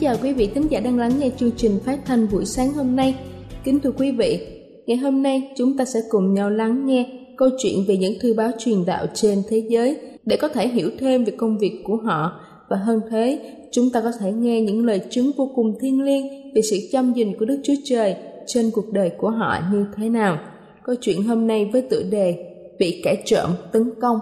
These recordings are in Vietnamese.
Chào quý vị thính giả đang lắng nghe chương trình phát thanh buổi sáng hôm nay. Kính thưa quý vị, ngày hôm nay chúng ta sẽ cùng nhau lắng nghe câu chuyện về những thư báo truyền đạo trên thế giới để có thể hiểu thêm về công việc của họ và hơn thế, chúng ta có thể nghe những lời chứng vô cùng thiêng liêng về sự chăm gìn của Đức Chúa Trời trên cuộc đời của họ như thế nào. Câu chuyện hôm nay với tựa đề Bị kẻ trộm tấn công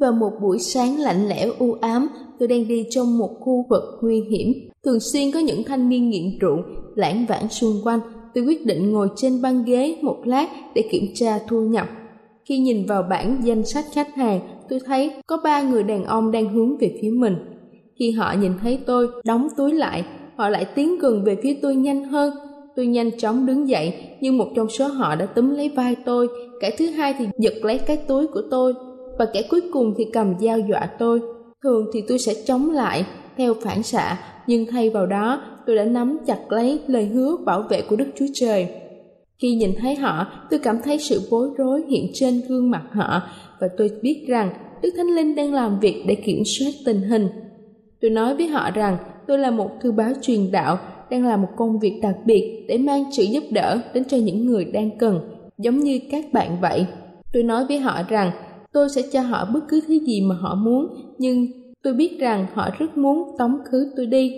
vào một buổi sáng lạnh lẽo u ám, tôi đang đi trong một khu vực nguy hiểm. Thường xuyên có những thanh niên nghiện rượu lãng vãng xung quanh. Tôi quyết định ngồi trên băng ghế một lát để kiểm tra thu nhập. Khi nhìn vào bảng danh sách khách hàng, tôi thấy có ba người đàn ông đang hướng về phía mình. Khi họ nhìn thấy tôi đóng túi lại, họ lại tiến gần về phía tôi nhanh hơn. Tôi nhanh chóng đứng dậy, nhưng một trong số họ đã túm lấy vai tôi, kẻ thứ hai thì giật lấy cái túi của tôi và kẻ cuối cùng thì cầm dao dọa tôi. Thường thì tôi sẽ chống lại theo phản xạ, nhưng thay vào đó tôi đã nắm chặt lấy lời hứa bảo vệ của Đức Chúa Trời. Khi nhìn thấy họ, tôi cảm thấy sự bối rối hiện trên gương mặt họ và tôi biết rằng Đức Thánh Linh đang làm việc để kiểm soát tình hình. Tôi nói với họ rằng tôi là một thư báo truyền đạo đang làm một công việc đặc biệt để mang sự giúp đỡ đến cho những người đang cần, giống như các bạn vậy. Tôi nói với họ rằng tôi sẽ cho họ bất cứ thứ gì mà họ muốn, nhưng tôi biết rằng họ rất muốn tống khứ tôi đi.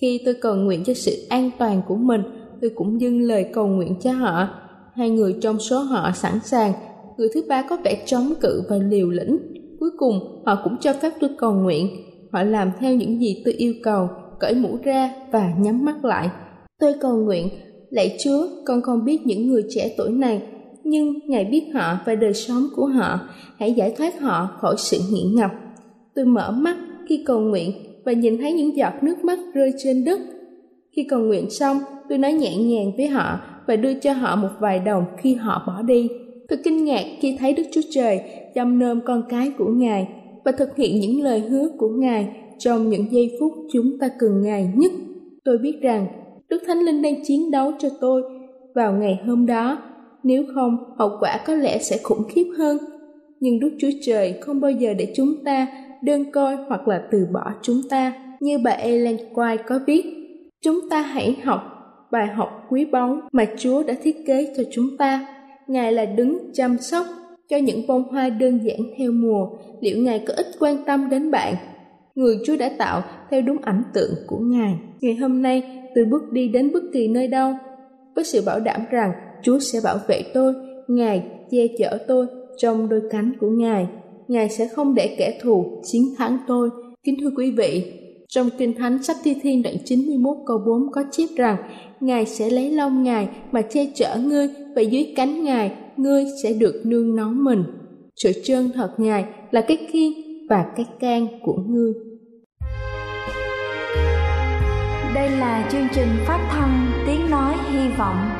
Khi tôi cầu nguyện cho sự an toàn của mình, tôi cũng dâng lời cầu nguyện cho họ. Hai người trong số họ sẵn sàng, người thứ ba có vẻ chống cự và liều lĩnh. Cuối cùng, họ cũng cho phép tôi cầu nguyện. Họ làm theo những gì tôi yêu cầu, cởi mũ ra và nhắm mắt lại. Tôi cầu nguyện, lạy chúa, con không biết những người trẻ tuổi này nhưng Ngài biết họ và đời sống của họ, hãy giải thoát họ khỏi sự nghiện ngập. Tôi mở mắt khi cầu nguyện và nhìn thấy những giọt nước mắt rơi trên đất. Khi cầu nguyện xong, tôi nói nhẹ nhàng với họ và đưa cho họ một vài đồng khi họ bỏ đi. Tôi kinh ngạc khi thấy Đức Chúa Trời chăm nom con cái của Ngài và thực hiện những lời hứa của Ngài trong những giây phút chúng ta cần Ngài nhất. Tôi biết rằng Đức Thánh Linh đang chiến đấu cho tôi. Vào ngày hôm đó, nếu không hậu quả có lẽ sẽ khủng khiếp hơn. Nhưng Đức Chúa Trời không bao giờ để chúng ta đơn coi hoặc là từ bỏ chúng ta. Như bà Ellen White có viết, chúng ta hãy học bài học quý báu mà Chúa đã thiết kế cho chúng ta. Ngài là đứng chăm sóc cho những bông hoa đơn giản theo mùa, liệu Ngài có ít quan tâm đến bạn? Người Chúa đã tạo theo đúng ảnh tượng của Ngài. Ngày hôm nay, tôi bước đi đến bất kỳ nơi đâu, với sự bảo đảm rằng Chúa sẽ bảo vệ tôi, Ngài che chở tôi trong đôi cánh của Ngài. Ngài sẽ không để kẻ thù chiến thắng tôi. Kính thưa quý vị, trong Kinh Thánh sách Thi Thiên đoạn 91 câu 4 có chép rằng Ngài sẽ lấy lông Ngài mà che chở ngươi và dưới cánh Ngài ngươi sẽ được nương nón mình. Sự chân thật Ngài là cái khiên và cái can của ngươi. Đây là chương trình phát thanh Tiếng Nói Hy Vọng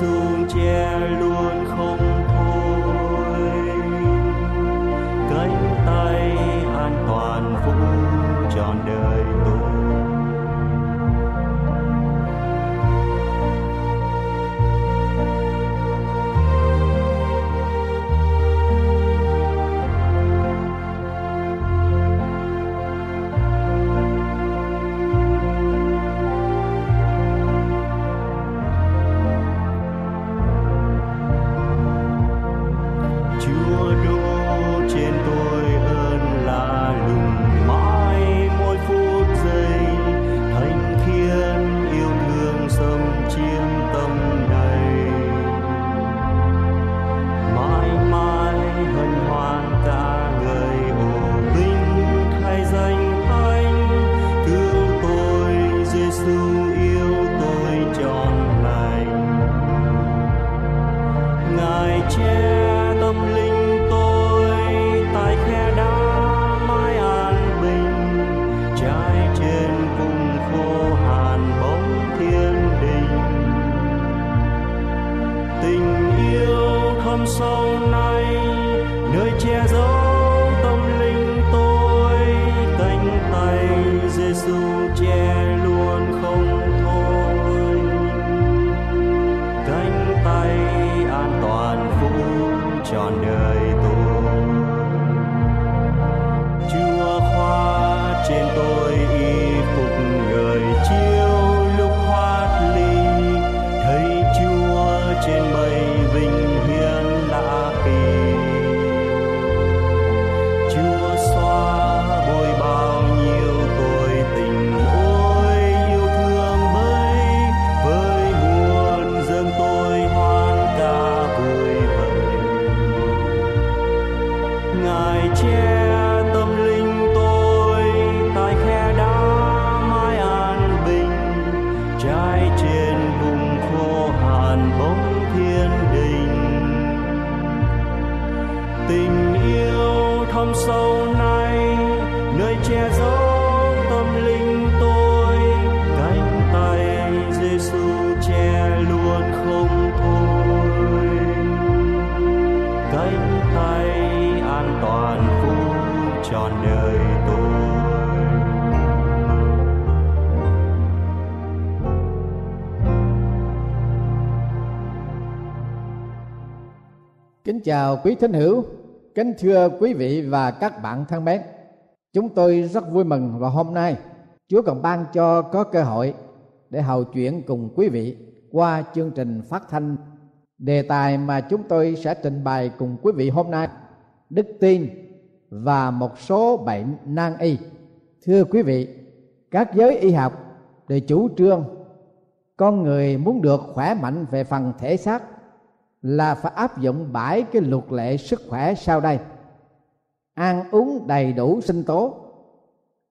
xuống che luôn Kính chào quý thính hữu, kính thưa quý vị và các bạn thân mến. Chúng tôi rất vui mừng và hôm nay Chúa còn ban cho có cơ hội để hầu chuyện cùng quý vị qua chương trình phát thanh đề tài mà chúng tôi sẽ trình bày cùng quý vị hôm nay đức tin và một số bệnh nan y thưa quý vị các giới y học đều chủ trương con người muốn được khỏe mạnh về phần thể xác là phải áp dụng bảy cái luật lệ sức khỏe sau đây. Ăn uống đầy đủ sinh tố,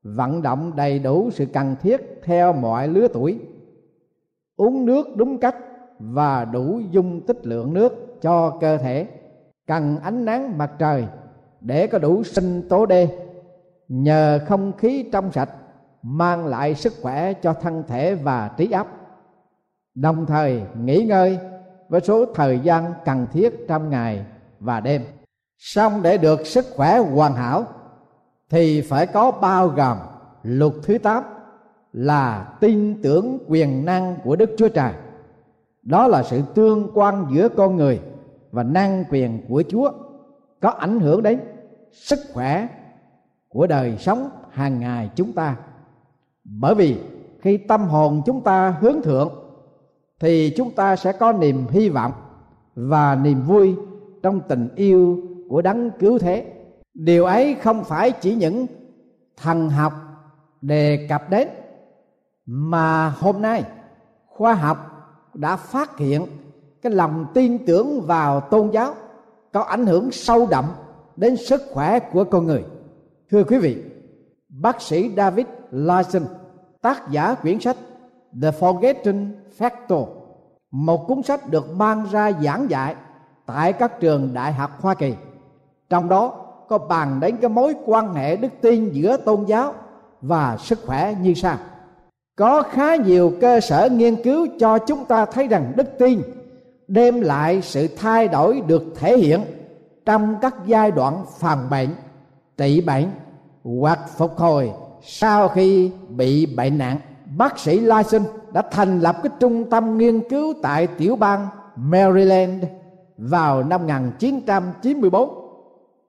vận động đầy đủ sự cần thiết theo mọi lứa tuổi, uống nước đúng cách và đủ dung tích lượng nước cho cơ thể. Cần ánh nắng mặt trời để có đủ sinh tố D nhờ không khí trong sạch mang lại sức khỏe cho thân thể và trí óc. Đồng thời nghỉ ngơi với số thời gian cần thiết trong ngày và đêm. Xong để được sức khỏe hoàn hảo, thì phải có bao gồm luật thứ tám là tin tưởng quyền năng của đức chúa trời. Đó là sự tương quan giữa con người và năng quyền của chúa, có ảnh hưởng đến sức khỏe của đời sống hàng ngày chúng ta. Bởi vì khi tâm hồn chúng ta hướng thượng thì chúng ta sẽ có niềm hy vọng và niềm vui trong tình yêu của đấng cứu thế. Điều ấy không phải chỉ những thần học đề cập đến, mà hôm nay khoa học đã phát hiện cái lòng tin tưởng vào tôn giáo có ảnh hưởng sâu đậm đến sức khỏe của con người. Thưa quý vị, bác sĩ david larson tác giả quyển sách the forgotten factor, một cuốn sách được mang ra giảng dạy tại các trường đại học hoa kỳ. Trong đó, có bàn đến cái mối quan hệ đức tin giữa tôn giáo và sức khỏe như sau. Có khá nhiều cơ sở nghiên cứu cho chúng ta thấy rằng đức tin đem lại sự thay đổi được thể hiện trong các giai đoạn phòng bệnh trị bệnh hoặc phục hồi sau khi bị bệnh nặng bác sĩ Lyson đã thành lập cái trung tâm nghiên cứu tại tiểu bang Maryland vào năm 1994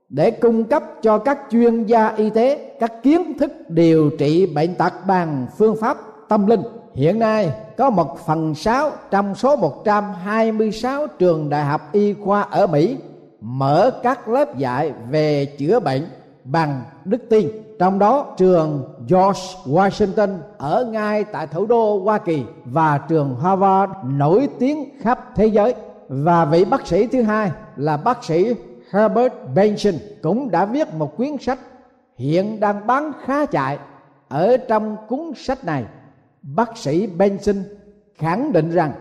để cung cấp cho các chuyên gia y tế các kiến thức điều trị bệnh tật bằng phương pháp tâm linh. Hiện nay có một phần sáu trong số 126 trường đại học y khoa ở Mỹ mở các lớp dạy về chữa bệnh bằng đức tin. Trong đó, trường George Washington ở ngay tại thủ đô Hoa Kỳ và trường Harvard nổi tiếng khắp thế giới. Và vị bác sĩ thứ hai là bác sĩ Herbert Benson cũng đã viết một quyển sách hiện đang bán khá chạy. Ở trong cuốn sách này, bác sĩ Benson khẳng định rằng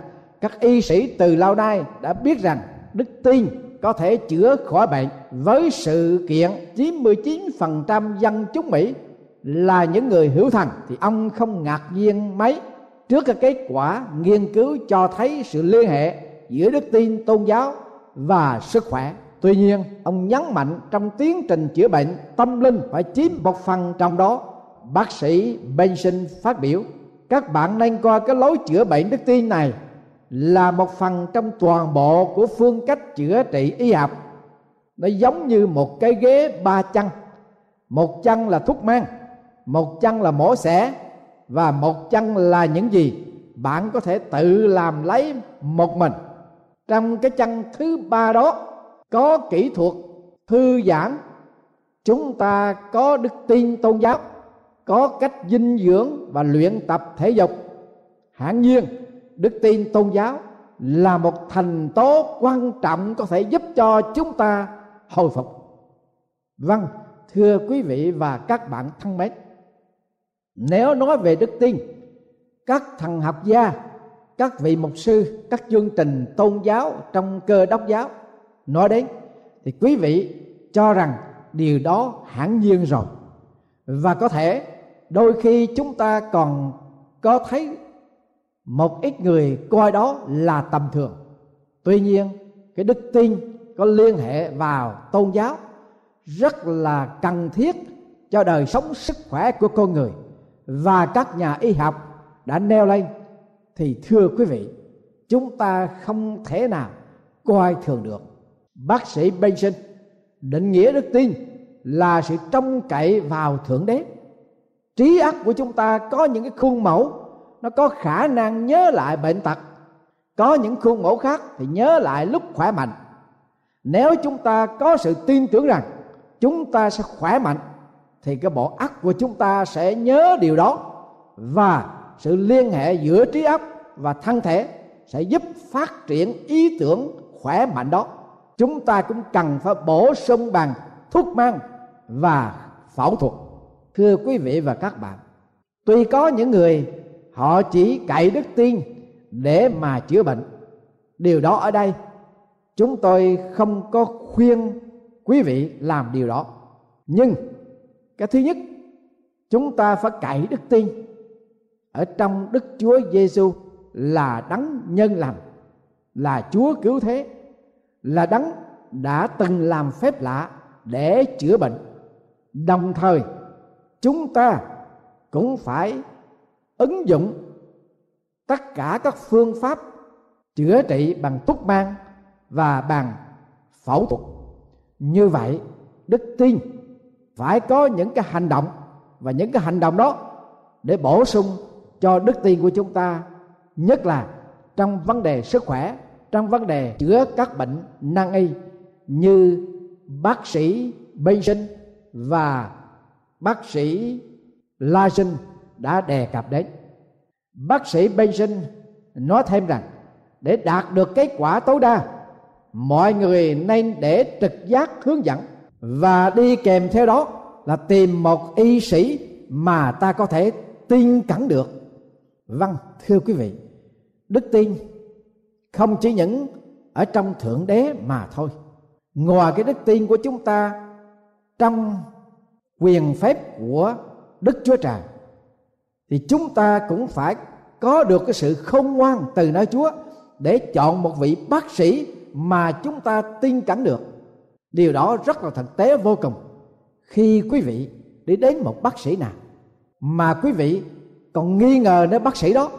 các y sĩ từ lâu nay đã biết rằng đức tin có thể chữa khỏi bệnh với sự kiện 99% dân chúng Mỹ là những người hiểu thần thì ông không ngạc nhiên mấy trước cái kết quả nghiên cứu cho thấy sự liên hệ giữa đức tin tôn giáo và sức khỏe. Tuy nhiên, ông nhấn mạnh trong tiến trình chữa bệnh, tâm linh phải chiếm một phần trong đó. Bác sĩ benson phát biểu, các bạn nên coi cái lối chữa bệnh đức tin này là một phần trong toàn bộ của phương cách chữa trị y học. Nó giống như một cái ghế ba chân. Một chân là thuốc men, một chân là mổ xẻ, và một chân là những gì? Bạn có thể tự làm lấy một mình. Trong cái chân thứ ba đó, có kỹ thuật thư giãn. Chúng ta có đức tin tôn giáo, có cách dinh dưỡng và luyện tập thể dục. Hẳn nhiên đức tin tôn giáo là một thành tố quan trọng có thể giúp cho chúng ta hồi phục. Vâng thưa quý vị và các bạn thân mến, nếu nói về đức tin, các thần học gia, các vị mục sư, các chương trình tôn giáo trong cơ đốc giáo nói đến, thì quý vị cho rằng điều đó hẳn nhiên rồi. Và có thể đôi khi chúng ta còn có thấy một ít người coi đó là tầm thường. Tuy nhiên, cái đức tin có liên hệ vào tôn giáo rất là cần thiết cho đời sống sức khỏe của con người. Và các nhà y học đã nêu lên, thì thưa quý vị, chúng ta không thể nào coi thường được. Bác sĩ Benson định nghĩa đức tin là sự trông cậy vào thượng đế. Trí óc của chúng ta có những cái khuôn mẫu nó có khả năng nhớ lại bệnh tật. Có những khuôn mẫu khác thì nhớ lại lúc khỏe mạnh. Nếu chúng ta có sự tin tưởng rằng chúng ta sẽ khỏe mạnh, thì cái bộ óc của chúng ta sẽ nhớ điều đó. Và sự liên hệ giữa trí óc và thân thể sẽ giúp phát triển ý tưởng khỏe mạnh đó. Chúng ta cũng cần phải bổ sung bằng thuốc men và phẫu thuật. Thưa quý vị và các bạn, tuy có những người họ chỉ cậy đức tin để mà chữa bệnh. Điều đó ở đây, chúng tôi không có khuyên quý vị làm điều đó. Nhưng cái thứ nhất, chúng ta phải cậy đức tin ở trong đức chúa giêsu là đấng nhân lành, là chúa cứu thế, là đấng đã từng làm phép lạ để chữa bệnh. Đồng thời, chúng ta cũng phải ứng dụng tất cả các phương pháp chữa trị bằng thuốc mang và bằng phẫu thuật như vậy, đức tin phải có những cái hành động và những cái hành động đó để bổ sung cho đức tin của chúng ta, nhất là trong vấn đề sức khỏe, trong vấn đề chữa các bệnh nan y như bác sĩ Benson và bác sĩ La sinh đã đề cập đến. Bác sĩ Benson nói thêm rằng để đạt được kết quả tối đa, mọi người nên để trực giác hướng dẫn và đi kèm theo đó là tìm một y sĩ mà ta có thể tin cẩn được. Vâng, thưa quý vị, đức tin không chỉ những ở trong thượng đế mà thôi ngoài cái đức tin của chúng ta trong quyền phép của đức chúa trời thì chúng ta cũng phải có được cái sự khôn ngoan từ nơi chúa để chọn một vị bác sĩ mà chúng ta tin cẩn được. Điều đó rất là thực tế vô cùng. Khi quý vị đi đến một bác sĩ nào mà quý vị còn nghi ngờ nơi bác sĩ đó,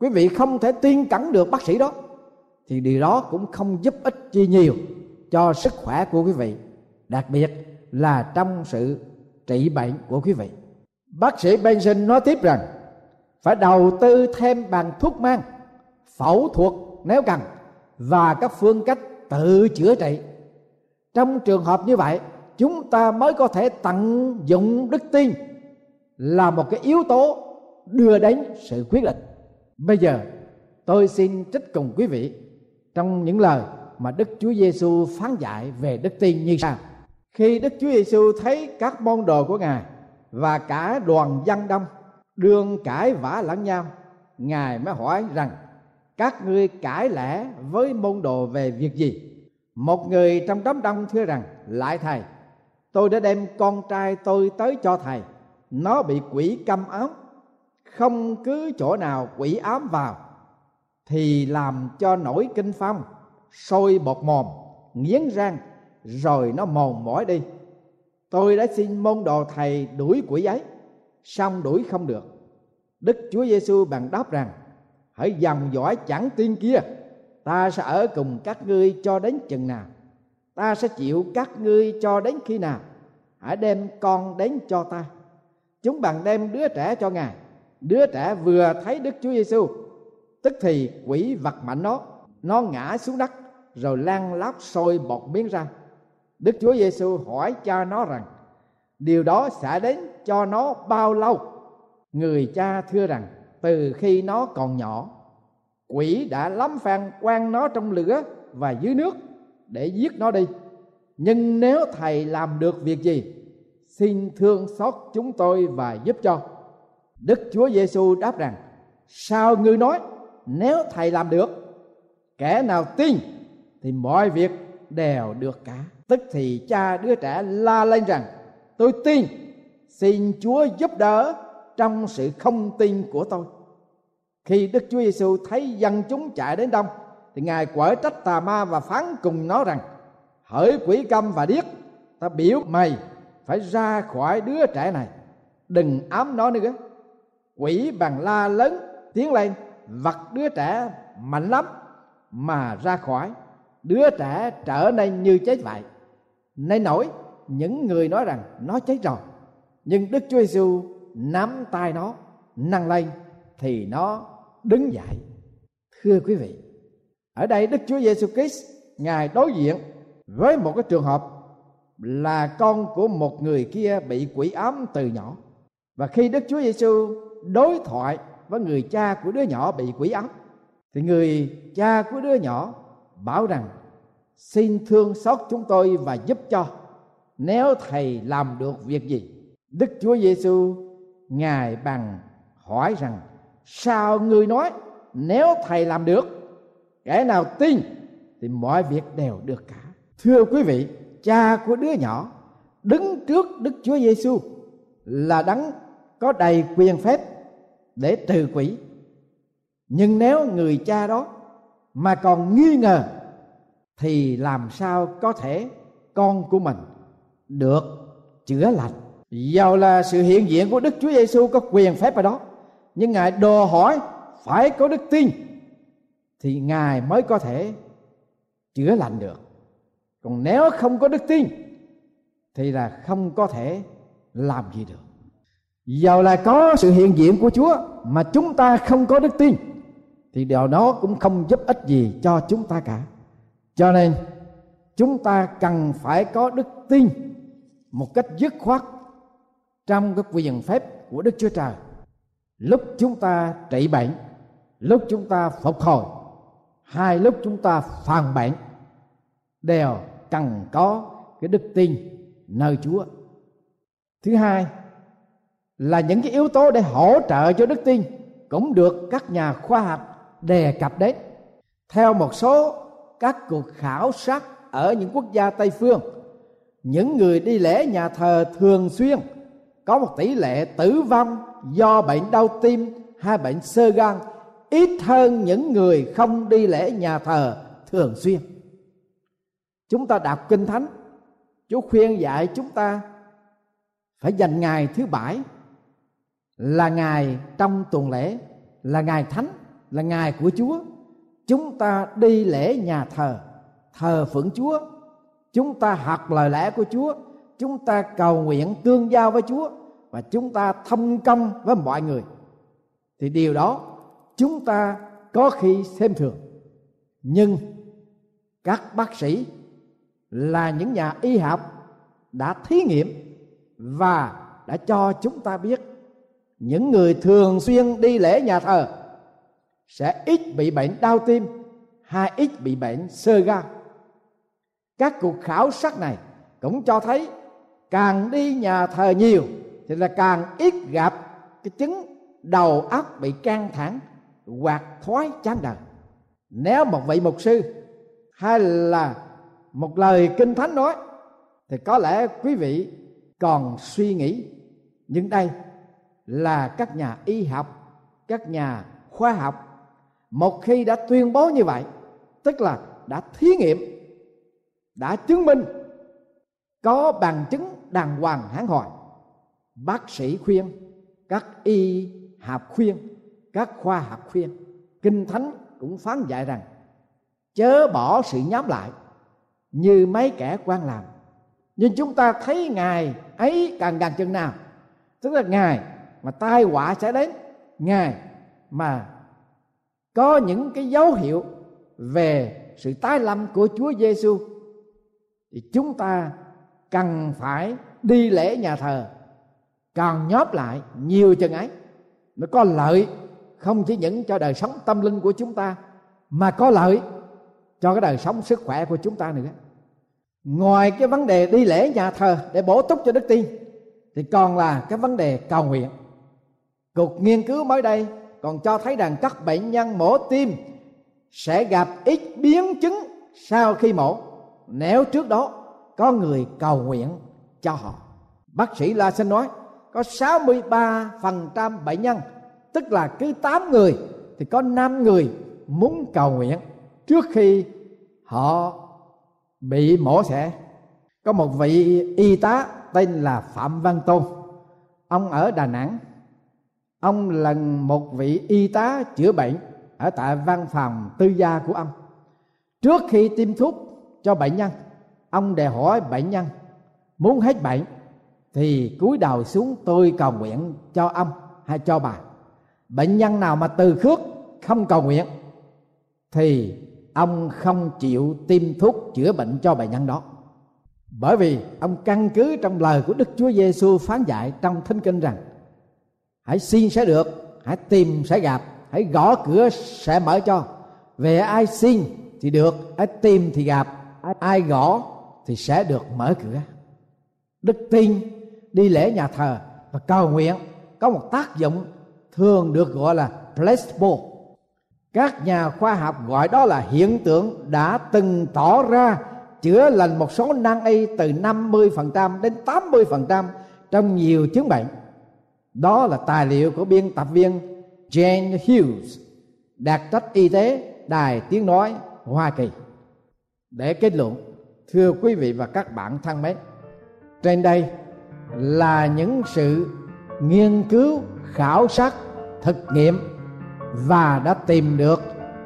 quý vị không thể tin cẩn được bác sĩ đó, thì điều đó cũng không giúp ích chi nhiều cho sức khỏe của quý vị, đặc biệt là trong sự trị bệnh của quý vị bác sĩ Benson nói tiếp rằng, phải đầu tư thêm bằng thuốc men phẫu thuật nếu cần, và các phương cách tự chữa trị trong trường hợp như vậy, chúng ta mới có thể tận dụng đức tin là một cái yếu tố đưa đến sự quyết định bây giờ, tôi xin trích cùng quý vị trong những lời mà Đức Chúa Giêsu phán dạy về đức tin như sau. Khi Đức Chúa Giêsu thấy các môn đồ của Ngài và cả đoàn dân đông đương cãi vã lẫn nhau, Ngài mới hỏi rằng các ngươi cãi lẽ với môn đồ về việc gì? Một người trong đám đông thưa rằng lại thầy, tôi đã đem con trai tôi tới cho thầy, nó bị quỷ câm ám, không cứ chỗ nào quỷ ám vào thì làm cho nổi kinh phong sôi bột mồm nghiến răng rồi nó mòn mỏi đi tôi đã xin môn đồ thầy đuổi quỷ ấy xong đuổi không được. Đức chúa giêsu bằng đáp rằng hãy dòng dõi chẳng tiên kia, ta sẽ ở cùng các ngươi cho đến chừng nào. Ta sẽ chịu các ngươi cho đến khi nào. Hãy đem con đến cho ta. Chúng bằng đem đứa trẻ cho ngài. Đứa trẻ vừa thấy đức chúa giêsu tức thì quỷ vật mạnh nó. Nó ngã xuống đất, rồi lan lóc sôi bọt miếng ra đức chúa giêsu hỏi cha nó rằng, điều đó sẽ đến cho nó bao lâu? Người cha thưa rằng, từ khi nó còn nhỏ, quỷ đã lắm phen quan nó trong lửa và dưới nước để giết nó đi. Nhưng nếu thầy làm được việc gì, xin thương xót chúng tôi và giúp cho. Đức chúa giêsu đáp rằng, sao ngươi nói, nếu thầy làm được, kẻ nào tin thì mọi việc đều được cả tức thì cha đứa trẻ la lên rằng, tôi tin, xin chúa giúp đỡ trong sự không tin của tôi. Khi đức chúa giêsu thấy dân chúng chạy đến đông, thì ngài quở trách tà ma và phán cùng nó rằng, hỡi quỷ câm và điếc, ta biểu mày phải ra khỏi đứa trẻ này. Đừng ám nó nữa. Quỷ bằng la lớn tiếng lên vật đứa trẻ mạnh lắm mà ra khỏi. Đứa trẻ trở nên như chết vậy nay nổi những người nói rằng nó cháy rồi nhưng đức chúa giêsu nắm tay nó, nâng lên, thì nó đứng dậy. Thưa quý vị, ở đây đức chúa giêsu christ, ngài đối diện với một cái trường hợp là con của một người kia bị quỷ ám từ nhỏ. Và khi đức chúa giêsu đối thoại với người cha của đứa nhỏ bị quỷ ám, thì người cha của đứa nhỏ bảo rằng xin thương xót chúng tôi và giúp cho. Nếu thầy làm được việc gì, đức chúa giêsu ngài bằng hỏi rằng, sao ngươi nói, nếu thầy làm được, kẻ nào tin thì mọi việc đều được cả. Thưa quý vị, cha của đứa nhỏ đứng trước đức chúa giêsu là đấng có đầy quyền phép để trừ quỷ. Nhưng nếu người cha đó mà còn nghi ngờ thì làm sao có thể con của mình được chữa lành? Dầu là sự hiện diện của đức chúa giêsu có quyền phép ở đó. Nhưng ngài đòi hỏi phải có đức tin thì ngài mới có thể chữa lành được. Còn nếu không có đức tin thì là không có thể làm gì được. Dầu là có sự hiện diện của chúa mà chúng ta không có đức tin thì điều đó cũng không giúp ích gì cho chúng ta cả cho nên, chúng ta cần phải có đức tin một cách dứt khoát trong cái quyền phép của đức chúa trời. Lúc chúng ta trị bệnh, lúc chúng ta phục hồi, hai lúc chúng ta phàn bệnh, đều cần có cái đức tin nơi chúa. Thứ hai là những cái yếu tố để hỗ trợ cho đức tin cũng được các nhà khoa học đề cập đến. Theo một số các cuộc khảo sát ở những quốc gia tây phương. Những người đi lễ nhà thờ thường xuyên có một tỷ lệ tử vong do bệnh đau tim hay bệnh sơ gan ít hơn những người không đi lễ nhà thờ thường xuyên. Chúng ta đọc kinh thánh, chúa khuyên dạy chúng ta phải dành ngày thứ bảy là ngày trong tuần lễ, là ngày thánh, là ngày của chúa chúng ta đi lễ nhà thờ thờ phượng chúa. Chúng ta học lời lẽ của chúa. Chúng ta cầu nguyện tương giao với chúa và chúng ta thông công với mọi người. Thì điều đó chúng ta có khi xem thường. Nhưng các bác sĩ là những nhà y học đã thí nghiệm và đã cho chúng ta biết những người thường xuyên đi lễ nhà thờ sẽ ít bị bệnh đau tim hay ít bị bệnh sơ gan. Các cuộc khảo sát này cũng cho thấy càng đi nhà thờ nhiều thì là càng ít gặp cái chứng đầu óc bị căng thẳng, hoặc thoái chán đời. Nếu một vị mục sư hay là một lời kinh thánh nói, thì có lẽ quý vị còn suy nghĩ, nhưng đây là các nhà y học, các nhà khoa học một khi đã tuyên bố như vậy tức là đã thí nghiệm đã chứng minh có bằng chứng đàng hoàng hãn hỏi, bác sĩ khuyên các y học khuyên các khoa học khuyên kinh thánh cũng phán dạy rằng chớ bỏ sự nhóm lại như mấy kẻ quan làm. Nhưng chúng ta thấy ngài ấy càng gần chừng nào. Tức là ngài mà tai họa sẽ đến ngài mà có những cái dấu hiệu về sự tái lâm của Chúa Giêsu thì chúng ta cần phải đi lễ nhà thờ, còn nhóp lại nhiều chừng ấy nó có lợi không chỉ những cho đời sống tâm linh của chúng ta, mà có lợi cho cái đời sống sức khỏe của chúng ta nữa. Ngoài cái vấn đề đi lễ nhà thờ để bổ túc cho đức tin, thì còn là cái vấn đề cầu nguyện. Cuộc nghiên cứu mới đây còn cho thấy rằng các bệnh nhân mổ tim sẽ gặp ít biến chứng sau khi mổ. Nếu trước đó có người cầu nguyện cho họ. Bác sĩ la sinh nói, có 63% bệnh nhân, tức là cứ 8 người, thì có 5 người muốn cầu nguyện trước khi họ bị mổ xẻ. Có một vị y tá tên là phạm văn tôn. Ông ở đà nẵng ông là một vị y tá chữa bệnh ở tại văn phòng tư gia của ông. Trước khi tiêm thuốc cho bệnh nhân, ông đề hỏi bệnh nhân, muốn hết bệnh thì cúi đầu xuống tôi cầu nguyện cho ông hay cho bà. Bệnh nhân nào mà từ khước không cầu nguyện thì ông không chịu tiêm thuốc chữa bệnh cho bệnh nhân đó. Bởi vì ông căn cứ trong lời của Đức Chúa Giêsu phán dạy trong Thánh Kinh rằng hãy xin sẽ được, hãy tìm sẽ gặp, hãy gõ cửa sẽ mở cho. Về ai xin thì được, ai tìm thì gặp, ai gõ thì sẽ được mở cửa. Đức tin đi lễ nhà thờ và cầu nguyện, có một tác dụng thường được gọi là placebo. Các nhà khoa học gọi đó là hiện tượng đã từng tỏ ra chữa lành một số năng y từ 50% đến 80% trong nhiều chứng bệnh. Đó là tài liệu của biên tập viên Jane Hughes, đặc trách y tế Đài Tiếng Nói Hoa Kỳ. Để kết luận, thưa quý vị và các bạn thân mến, trên đây là những sự nghiên cứu, khảo sát, thực nghiệm và đã tìm được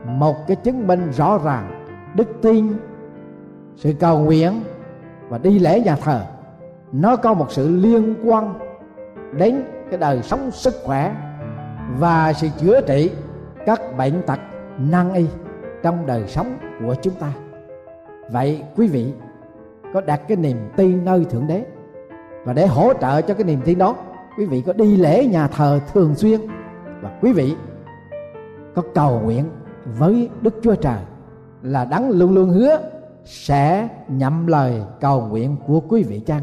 một cái chứng minh rõ ràng đức tin sự cầu nguyện và đi lễ nhà thờ nó có một sự liên quan đến cái đời sống sức khỏe và sự chữa trị các bệnh tật nan y trong đời sống của chúng ta. Vậy quý vị, có đặt cái niềm tin nơi thượng đế? Và để hỗ trợ cho cái niềm tin đó, quý vị có đi lễ nhà thờ thường xuyên. Và quý vị có cầu nguyện với đức chúa trời là đấng luôn luôn hứa sẽ nhậm lời cầu nguyện của quý vị chăng?